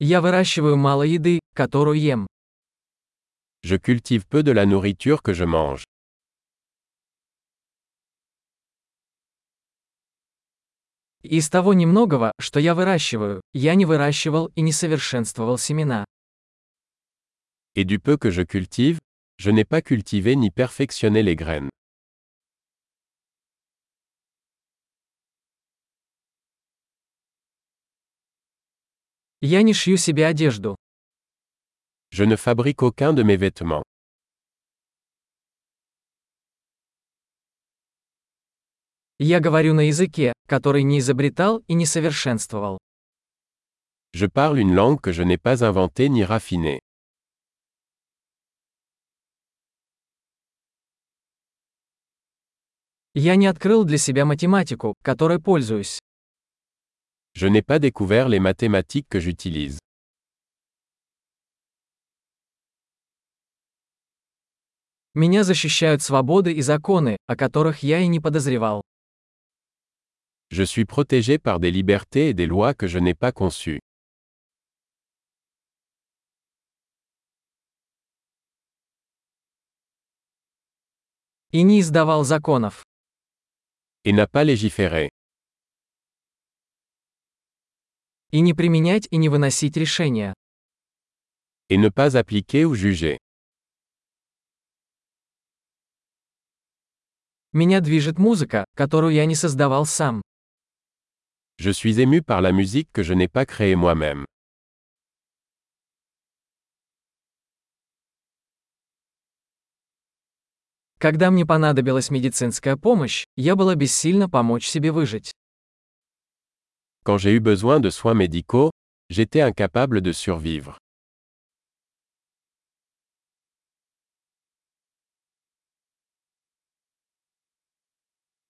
Я выращиваю мало еды, которую ем. Je cultive peu de la nourriture que je mange. Из того немногого, что я выращиваю, я не выращивал и не совершенствовал семена. Et du peu que je cultive, je n'ai pas cultivé ni perfectionné les graines. Я не шью себе одежду. Je ne fabrique aucun de mes vêtements. Я говорю на языке, который не изобретал и не совершенствовал. Je parle une langue que je n'ai pas inventée ni raffinée. Я не открыл для себя математику, которой пользуюсь. Je n'ai pas découvert les mathématiques que j'utilise. Меня защищают свободы и законы, о которых я и не подозревал. Je suis protégé par des libertés et des lois que je n'ai pas conçues. И не издавал законов. Et n'a pas légiféré. И не применять и не выносить решения. Et ne pas appliquer ou juger. Меня движет музыка, которую я не создавал сам. Je suis ému par la musique que je n'ai pas créée moi-même. Когда мне понадобилась медицинская помощь, я была бессильна помочь себе выжить. Quand j'ai eu besoin de soins médicaux, j'étais incapable de survivre.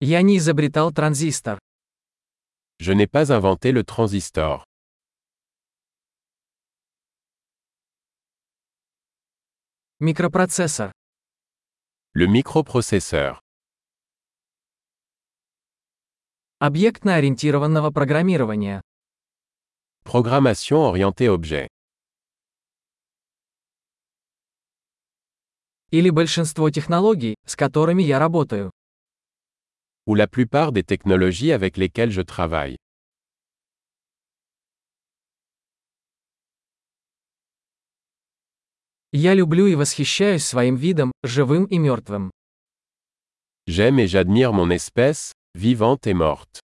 Я не изобретал транзистор. Je n'ai pas inventé le transistor. Микропроцессор. Le microprocesseur. Объектно-ориентированного программирования. Programmation orientée objet. Или большинство технологий, с которыми я работаю. Ou la plupart des technologies avec lesquelles je travaille. Я люблю и восхищаюсь своим видом, живым и мертвым. J'aime et j'admire mon espèce, vivante et morte.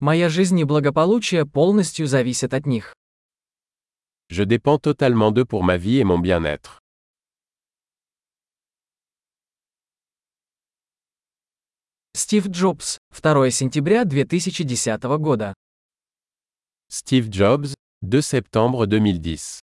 Моя жизнь и благополучие полностью зависят от них. Je dépends totalement d'eux pour ma vie et mon bien-être. Стив Джобс, 2 сентября 2010 года. Steve Jobs, 2 septembre 2010.